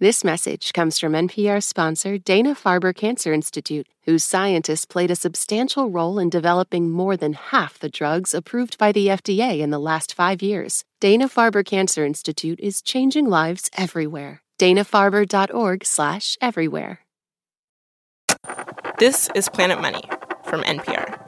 This message comes from NPR sponsor Dana Farber Cancer Institute, whose scientists played a substantial role in developing more than half the drugs approved by the FDA in the last five years. Dana Farber Cancer Institute is changing lives everywhere. DanaFarber.org/slash everywhere. This is Planet Money from NPR.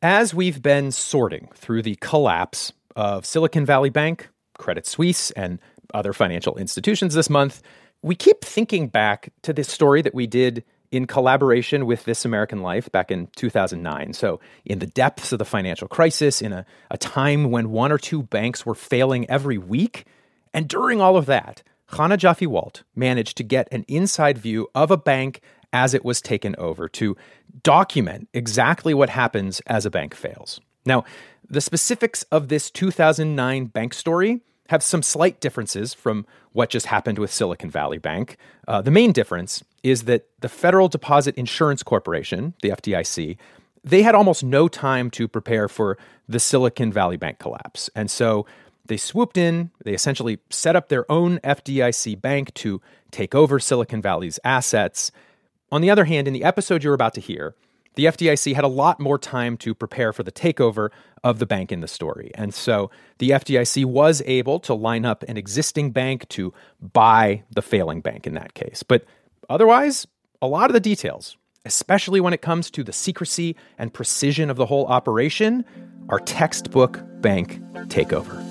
As we've been sorting through the collapse of Silicon Valley Bank, Credit Suisse, and other financial institutions this month, we keep thinking back to this story that we did in collaboration with This American Life back in 2009. So, in the depths of the financial crisis, in a, a time when one or two banks were failing every week, and during all of that, Chana Joffe Walt managed to get an inside view of a bank as it was taken over to document exactly what happens as a bank fails. Now, the specifics of this 2009 bank story have some slight differences from what just happened with Silicon Valley Bank. Uh, the main difference is that the Federal Deposit Insurance Corporation, the FDIC, they had almost no time to prepare for the Silicon Valley Bank collapse. And so they swooped in, they essentially set up their own FDIC bank to take over Silicon Valley's assets. On the other hand, in the episode you're about to hear, the FDIC had a lot more time to prepare for the takeover of the bank in the story. And so the FDIC was able to line up an existing bank to buy the failing bank in that case. But otherwise, a lot of the details, especially when it comes to the secrecy and precision of the whole operation, are textbook bank takeover.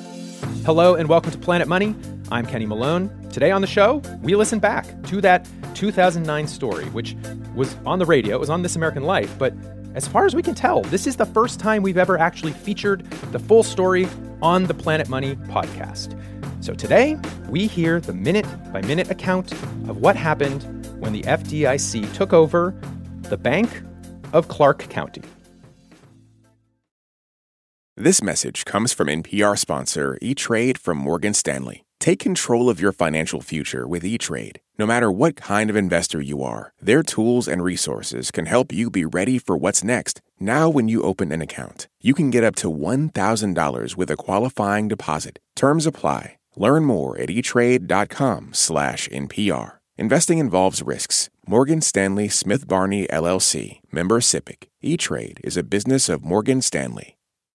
Hello and welcome to Planet Money. I'm Kenny Malone. Today on the show, we listen back to that 2009 story, which was on the radio, it was on This American Life, but as far as we can tell, this is the first time we've ever actually featured the full story on the Planet Money podcast. So today, we hear the minute by minute account of what happened when the FDIC took over the Bank of Clark County. This message comes from NPR sponsor E Trade from Morgan Stanley. Take control of your financial future with E Trade. No matter what kind of investor you are, their tools and resources can help you be ready for what's next. Now, when you open an account, you can get up to $1,000 with a qualifying deposit. Terms apply. Learn more at etrade.com/npr. Investing involves risks. Morgan Stanley Smith Barney LLC, member SIPC. E-Trade is a business of Morgan Stanley.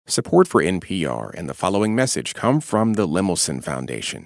Support for NPR and the following message come from the Lemelson Foundation,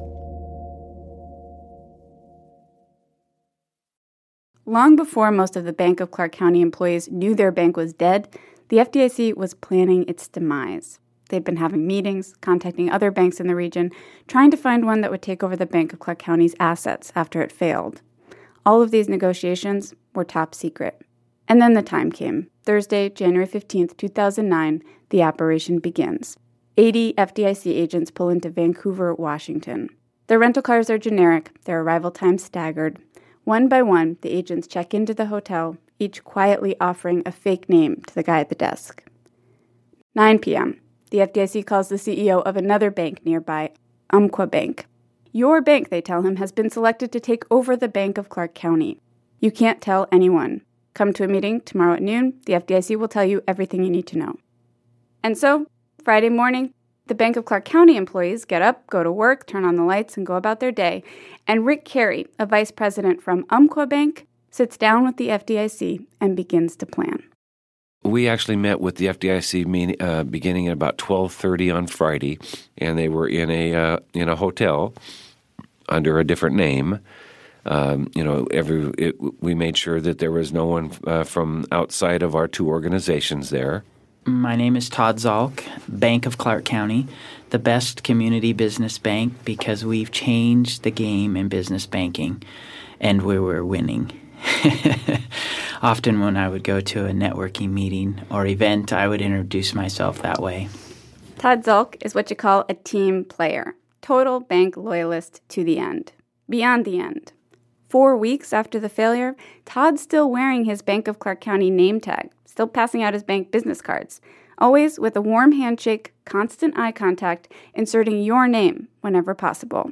Long before most of the Bank of Clark County employees knew their bank was dead, the FDIC was planning its demise. They'd been having meetings, contacting other banks in the region, trying to find one that would take over the Bank of Clark County's assets after it failed. All of these negotiations were top secret. And then the time came. Thursday, January 15th, 2009, the operation begins. 80 FDIC agents pull into Vancouver, Washington. Their rental cars are generic, their arrival times staggered. One by one, the agents check into the hotel, each quietly offering a fake name to the guy at the desk. 9 p.m. The FDIC calls the CEO of another bank nearby, Umpqua Bank. Your bank, they tell him, has been selected to take over the Bank of Clark County. You can't tell anyone. Come to a meeting tomorrow at noon. The FDIC will tell you everything you need to know. And so, Friday morning, the Bank of Clark County employees get up, go to work, turn on the lights, and go about their day. And Rick Carey, a vice president from Umpqua Bank, sits down with the FDIC and begins to plan. We actually met with the FDIC uh, beginning at about twelve thirty on Friday, and they were in a uh, in a hotel under a different name. Um, you know, every it, we made sure that there was no one uh, from outside of our two organizations there. My name is Todd Zalk, Bank of Clark County, the best community business bank because we've changed the game in business banking, and we were winning. Often, when I would go to a networking meeting or event, I would introduce myself that way. Todd Zalk is what you call a team player, total bank loyalist to the end, beyond the end. Four weeks after the failure, Todd's still wearing his Bank of Clark County name tag, still passing out his bank business cards, always with a warm handshake, constant eye contact, inserting your name whenever possible.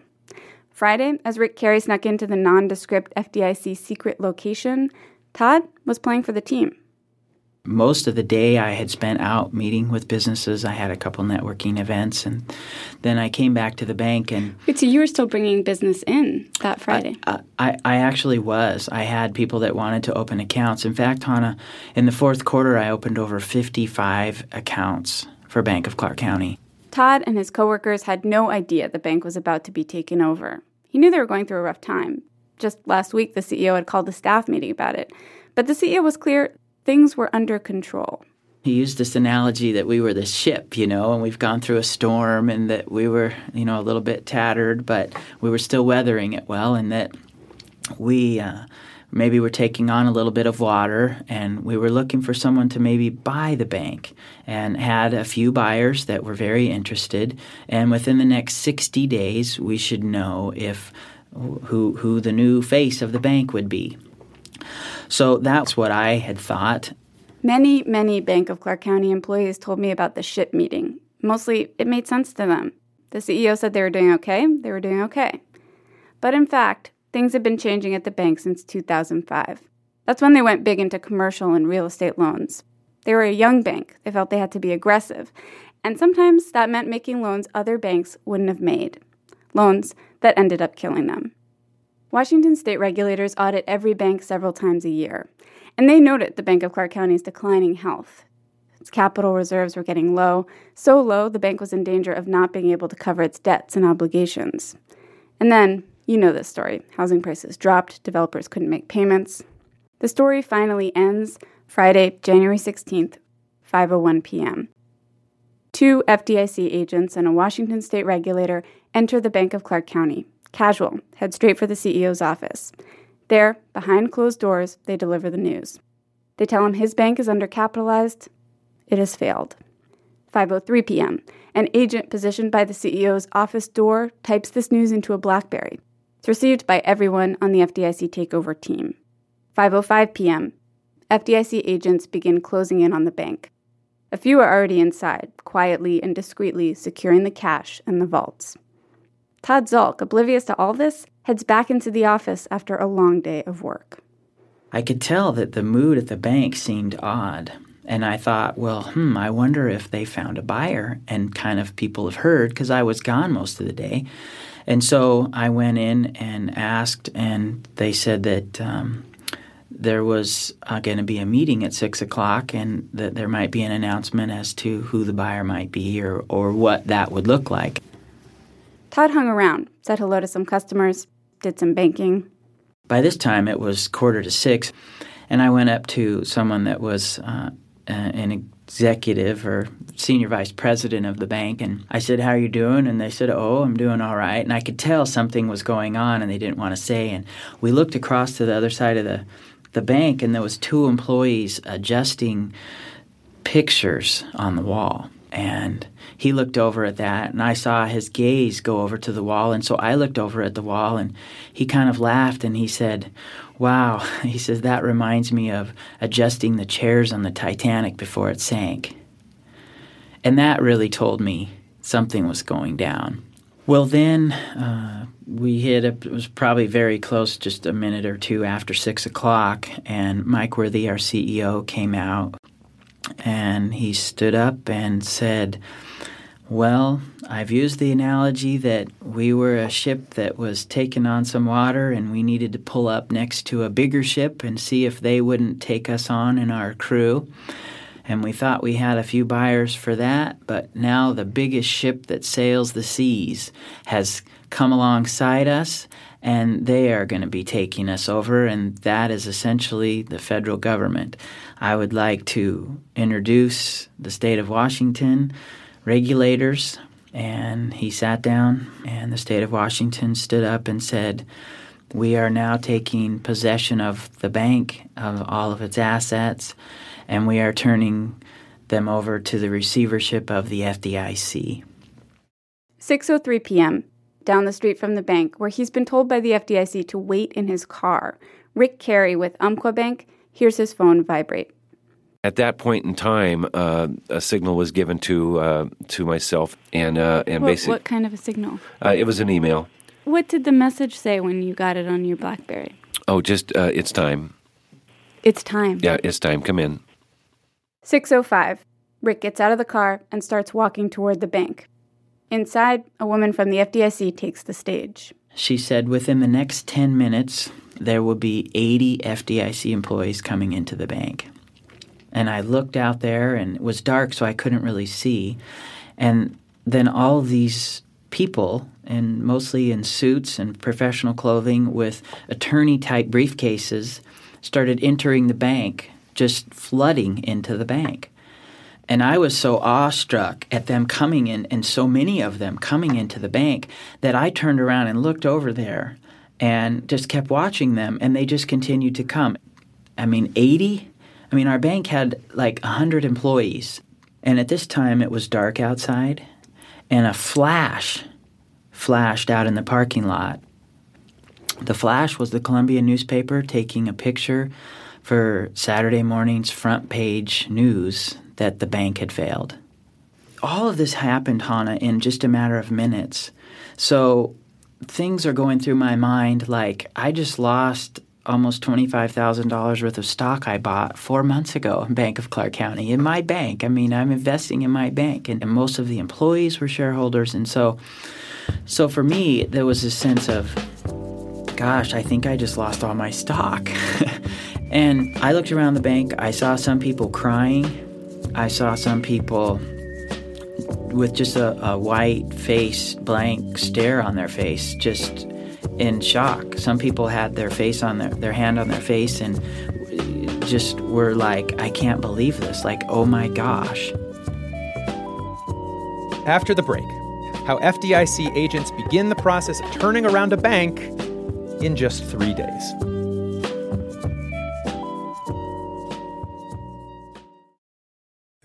Friday, as Rick Carey snuck into the nondescript FDIC secret location, Todd was playing for the team most of the day I had spent out meeting with businesses. I had a couple networking events, and then I came back to the bank. And Wait, so you were still bringing business in that Friday? I, I, I actually was. I had people that wanted to open accounts. In fact, Chana, in the fourth quarter, I opened over 55 accounts for Bank of Clark County. Todd and his coworkers had no idea the bank was about to be taken over. He knew they were going through a rough time. Just last week, the CEO had called a staff meeting about it. But the CEO was clear things were under control. He used this analogy that we were the ship, you know, and we've gone through a storm and that we were, you know, a little bit tattered, but we were still weathering it well, and that we uh, maybe were taking on a little bit of water and we were looking for someone to maybe buy the bank and had a few buyers that were very interested. And within the next 60 days, we should know if who, who the new face of the bank would be. So that's what I had thought. Many, many Bank of Clark County employees told me about the ship meeting. Mostly, it made sense to them. The CEO said they were doing okay, they were doing okay. But in fact, things had been changing at the bank since 2005. That's when they went big into commercial and real estate loans. They were a young bank, they felt they had to be aggressive, and sometimes that meant making loans other banks wouldn't have made. Loans that ended up killing them. Washington state regulators audit every bank several times a year, and they noted the Bank of Clark County's declining health. Its capital reserves were getting low, so low the bank was in danger of not being able to cover its debts and obligations. And then, you know this story housing prices dropped, developers couldn't make payments. The story finally ends Friday, January 16th, 5:01 p.m. Two FDIC agents and a Washington state regulator enter the Bank of Clark County Casual, head straight for the CEO's office. There, behind closed doors, they deliver the news. They tell him his bank is undercapitalized. It has failed. 5:03 p.m. An agent positioned by the CEO's office door types this news into a BlackBerry. It's received by everyone on the FDIC takeover team. 5:05 p.m. FDIC agents begin closing in on the bank. A few are already inside, quietly and discreetly securing the cash and the vaults. Todd Zalk, oblivious to all this, heads back into the office after a long day of work. I could tell that the mood at the bank seemed odd. And I thought, well, hmm, I wonder if they found a buyer. And kind of people have heard because I was gone most of the day. And so I went in and asked, and they said that um, there was uh, going to be a meeting at six o'clock, and that there might be an announcement as to who the buyer might be or, or what that would look like. Todd hung around, said hello to some customers, did some banking. By this time, it was quarter to six, and I went up to someone that was uh, an executive or senior vice president of the bank, and I said, "How are you doing?" And they said, "Oh, I'm doing all right." And I could tell something was going on, and they didn't want to say. And we looked across to the other side of the the bank, and there was two employees adjusting pictures on the wall, and he looked over at that and I saw his gaze go over to the wall. And so I looked over at the wall and he kind of laughed and he said, Wow, he says, that reminds me of adjusting the chairs on the Titanic before it sank. And that really told me something was going down. Well, then uh, we hit, a, it was probably very close, just a minute or two after six o'clock, and Mike Worthy, our CEO, came out and he stood up and said, well, I've used the analogy that we were a ship that was taking on some water and we needed to pull up next to a bigger ship and see if they wouldn't take us on and our crew. And we thought we had a few buyers for that, but now the biggest ship that sails the seas has come alongside us and they are going to be taking us over, and that is essentially the federal government. I would like to introduce the state of Washington regulators, and he sat down, and the state of Washington stood up and said, We are now taking possession of the bank, of all of its assets, and we are turning them over to the receivership of the FDIC. 6:03 p.m. down the street from the bank, where he's been told by the FDIC to wait in his car. Rick Carey with Umpqua Bank hears his phone vibrate. At that point in time, uh, a signal was given to uh, to myself, and uh, and What, basically, what kind of a signal? uh, it was an email. What did the message say when you got it on your Blackberry? Oh, just uh, it's time. It's time. Yeah, it's time. Come in. 605. Rick gets out of the car and starts walking toward the bank. Inside, a woman from the FDIC takes the stage. She said within the next 10 minutes, there will be 80 FDIC employees coming into the bank. And I looked out there and it was dark, so I couldn't really see. And then all these people, and mostly in suits and professional clothing with attorney type briefcases, started entering the bank, just flooding into the bank. And I was so awestruck at them coming in, and so many of them coming into the bank, that I turned around and looked over there and just kept watching them, and they just continued to come. I mean, 80? I mean, our bank had like 100 employees, and at this time it was dark outside, and a flash flashed out in the parking lot. The flash was the Columbian newspaper taking a picture for Saturday morning's front page news that the bank had failed. All of this happened, Chana, in just a matter of minutes. So things are going through my mind like I just lost almost $25,000 worth of stock I bought four months ago in Bank of Clark County, in my bank. I mean, I'm investing in my bank, and, and most of the employees were shareholders. And so, so for me, there was a sense of, gosh, I think I just lost all my stock. and I looked around the bank, I saw some people crying. I saw some people with just a, a white face, blank stare on their face, just in shock. Some people had their face on their, their hand on their face and just were like, I can't believe this. Like, oh my gosh. After the break, how FDIC agents begin the process of turning around a bank in just three days.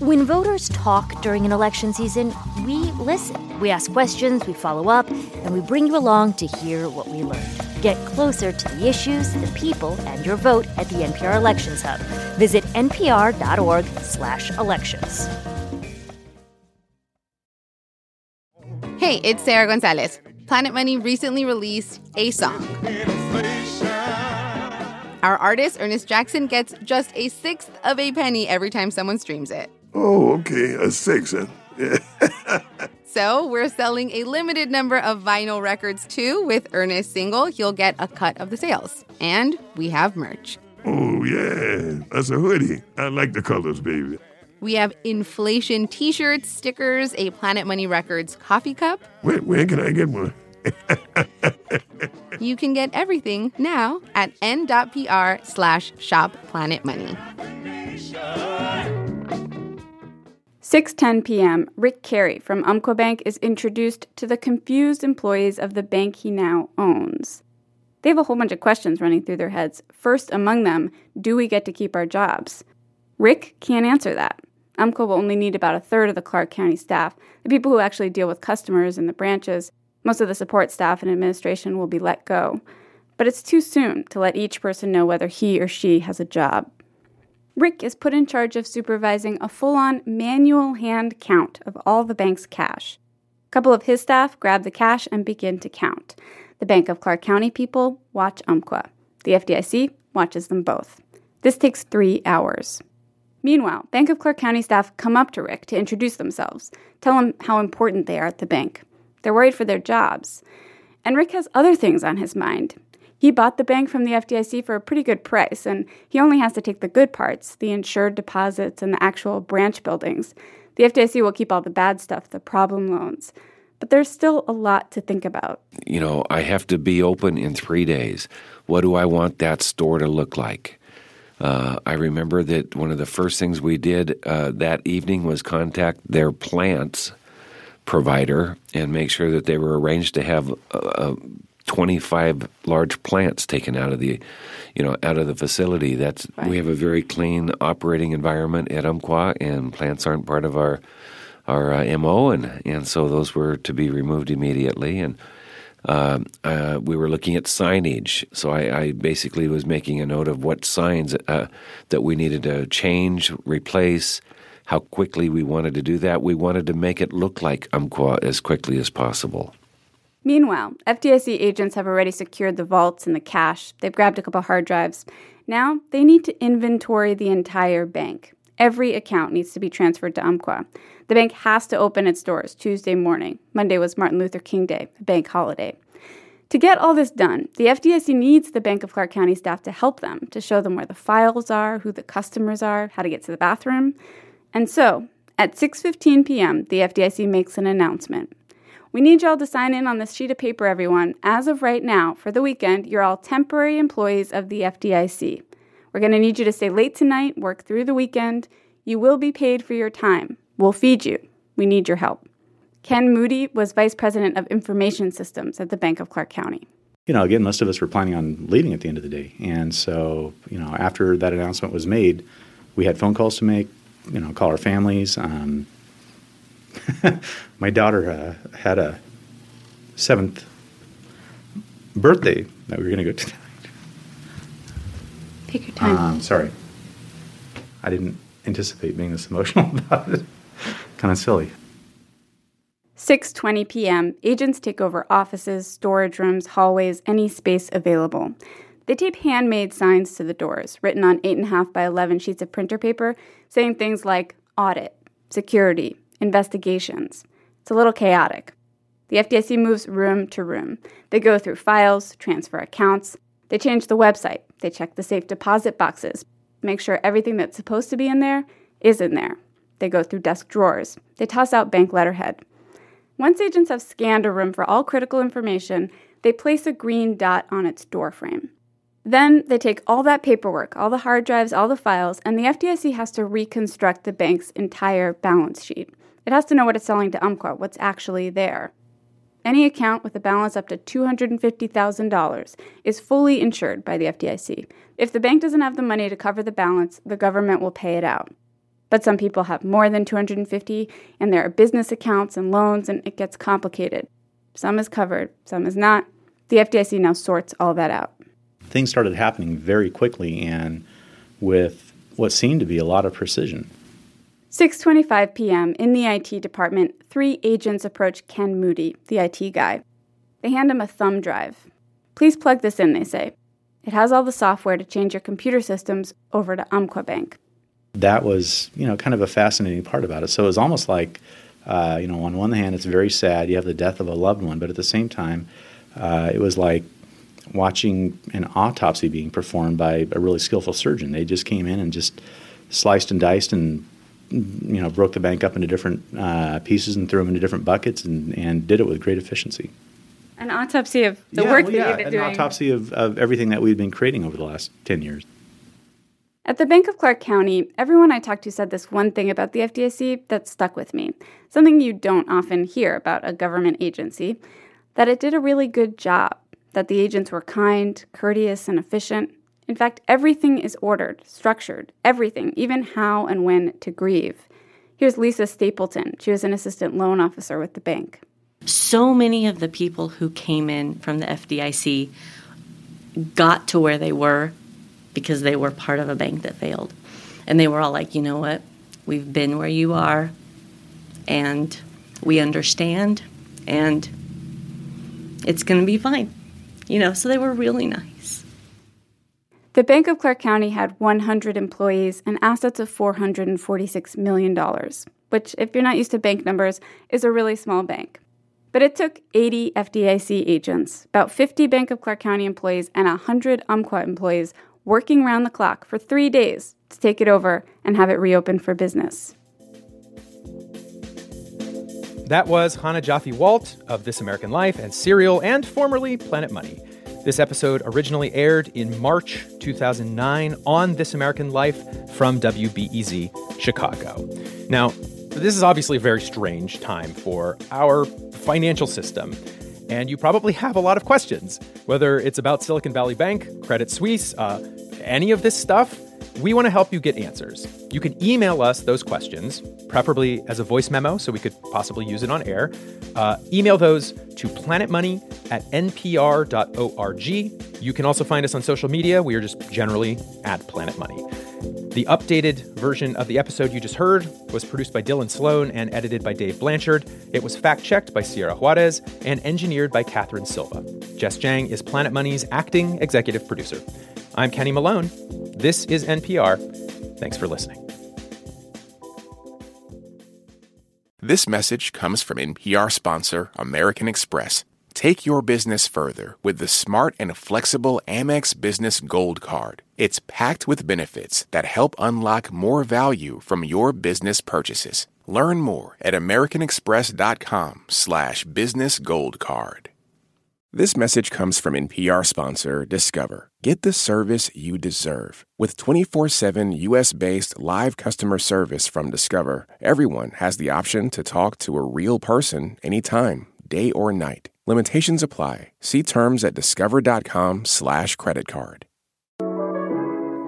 When voters talk during an election season, we listen. We ask questions, we follow up, and we bring you along to hear what we learned. Get closer to the issues, the people, and your vote at the NPR Elections Hub. Visit npr.org/elections. Hey, it's Sarah Gonzalez. Planet Money recently released a song. Our artist, Ernest Jackson, gets just a sixth of a penny every time someone streams it. Oh, okay, a six. Huh? So we're selling a limited number of vinyl records too. With Ernest's single, you'll get a cut of the sales. And we have merch. oh, yeah, that's a hoodie. I like the colors, baby. We have inflation t shirts, stickers, a Planet Money Records coffee cup. Where, where can I get one? You can get everything now at n.pr slash shop Planet Money. 6:10 p.m. Rick Carey from Umpqua Bank is introduced to the confused employees of the bank he now owns. They have a whole bunch of questions running through their heads. First among them, do we get to keep our jobs? Rick can't answer that. Umpqua will only need about a third of the Clark County staff, the people who actually deal with customers in the branches. Most of the support staff and administration will be let go. But it's too soon to let each person know whether he or she has a job. Rick is put in charge of supervising a full on manual hand count of all the bank's cash. A couple of his staff grab the cash and begin to count. The Bank of Clark County people watch Umpqua. The FDIC watches them both. This takes three hours. Meanwhile, Bank of Clark County staff come up to Rick to introduce themselves, tell him how important they are at the bank. They're worried for their jobs. And Rick has other things on his mind. He bought the bank from the FDIC for a pretty good price, and he only has to take the good parts the insured deposits and the actual branch buildings. The FDIC will keep all the bad stuff, the problem loans. but there's still a lot to think about. You know, I have to be open in three days. What do I want that store to look like? Uh, I remember that one of the first things we did uh, that evening was contact their plants provider and make sure that they were arranged to have uh, 25 large plants taken out of the you know out of the facility that's right. we have a very clean operating environment at Umpqua and plants aren't part of our our uh, MO and and so those were to be removed immediately and uh, uh, we were looking at signage, so I, I, basically was making a note of what signs uh, that we needed to change, replace, how quickly we wanted to do that. We wanted to make it look like Umpqua as quickly as possible. Meanwhile, FDIC agents have already secured the vaults and the cash. They've grabbed a couple hard drives. Now they need to inventory the entire bank. Every account needs to be transferred to Umpqua. The bank has to open its doors Tuesday morning. Monday was Martin Luther King Day, a bank holiday. To get all this done, the FDIC needs the Bank of Clark County staff to help them, to show them where the files are, who the customers are, how to get to the bathroom. And so, at 6:15 p.m., the FDIC makes an announcement. We need y'all to sign in on this sheet of paper, everyone. As of right now, for the weekend, you're all temporary employees of the FDIC. We're going to need you to stay late tonight, work through the weekend. You will be paid for your time. We'll feed you. We need your help. Ken Moody was Vice President of Information Systems at the Bank of Clark County. You know, again, most of us were planning on leaving at the end of the day. And so, you know, after that announcement was made, we had phone calls to make, you know, call our families. Um, my daughter uh, had a seventh birthday that we were going to go to tonight. Take your time. Um, sorry. I didn't anticipate being this emotional about it. kind of silly. 6:20 p.m. Agents take over offices, storage rooms, hallways, any space available. They tape handmade signs to the doors, written on 8.5 by 11 sheets of printer paper, saying things like audit, security, investigations. It's a little chaotic. The FDIC moves room to room. They go through files, transfer accounts, they change the website, they check the safe deposit boxes, make sure everything that's supposed to be in there is in there. They go through desk drawers, they toss out bank letterhead. Once agents have scanned a room for all critical information, they place a green dot on its doorframe. Then they take all that paperwork, all the hard drives, all the files, and the FDIC has to reconstruct the bank's entire balance sheet. It has to know what it's selling to Umpqua, what's actually there. Any account with a balance up to $250,000 is fully insured by the FDIC. If the bank doesn't have the money to cover the balance, the government will pay it out. But some people have more than 250 and there are business accounts and loans and it gets complicated. Some is covered, some is not. The FDIC now sorts all that out. Things started happening very quickly and with what seemed to be a lot of precision. 6:25 p.m. in the IT department, three agents approach Ken Moody, the IT guy. They hand him a thumb drive. "Please plug this in," they say. It has all the software to change your computer systems over to Umpqua Bank. That was, you know, kind of a fascinating part about it. So it was almost like, uh, you know, on one hand, it's very sad. You have the death of a loved one, but at the same time, uh, it was like watching an autopsy being performed by a really skillful surgeon. They just came in and just sliced and diced and you know, broke the bank up into different uh, pieces and threw them into different buckets and, and did it with great efficiency. An autopsy of the yeah, work well, that yeah, you've been an doing. An autopsy of, of everything that we've been creating over the last 10 years. At the Bank of Clark County, everyone I talked to said this one thing about the FDIC that stuck with me. Something you don't often hear about a government agency that it did a really good job, that the agents were kind, courteous, and efficient, in fact, everything is ordered, structured, everything, even how and when to grieve. Here's Lisa Stapleton. She was an assistant loan officer with the bank. So many of the people who came in from the FDIC got to where they were because they were part of a bank that failed. And they were all like, you know what? We've been where you are, and we understand, and it's going to be fine. You know, so they were really nice. The Bank of Clark County had 100 employees and assets of $446 million, which, if you're not used to bank numbers, is a really small bank. But it took 80 FDIC agents, about 50 Bank of Clark County employees, and 100 Umpqua employees working round the clock for three days to take it over and have it reopened for business. That was Chana Joffe Walt of This American Life and Serial and formerly Planet Money. This episode originally aired in March 2009 on This American Life from WBEZ Chicago. Now, this is obviously a very strange time for our financial system, and you probably have a lot of questions, whether it's about Silicon Valley Bank, Credit Suisse, uh, any of this stuff. We want to help you get answers. You can email us those questions, preferably as a voice memo so we could possibly use it on air. Uh, email those to planetmoney at npr.org. You can also find us on social media. We are just generally at Planet Money. The updated version of the episode you just heard was produced by Dylan Sloan and edited by Dave Blanchard. It was fact checked by Sierra Juarez and engineered by Katherine Silva. Jess Jiang is Planet Money's acting executive producer. I'm Kenny Malone. This is NPR. Thanks for listening. This message comes from NPR sponsor American Express. Take your business further with the smart and flexible Amex Business Gold Card. It's packed with benefits that help unlock more value from your business purchases. Learn more at americanexpress.com slash. This message comes from NPR sponsor Discover. Get the service you deserve. With 24 7 US based live customer service from Discover, everyone has the option to talk to a real person anytime, day or night. Limitations apply. See terms at discover.com/slash credit card.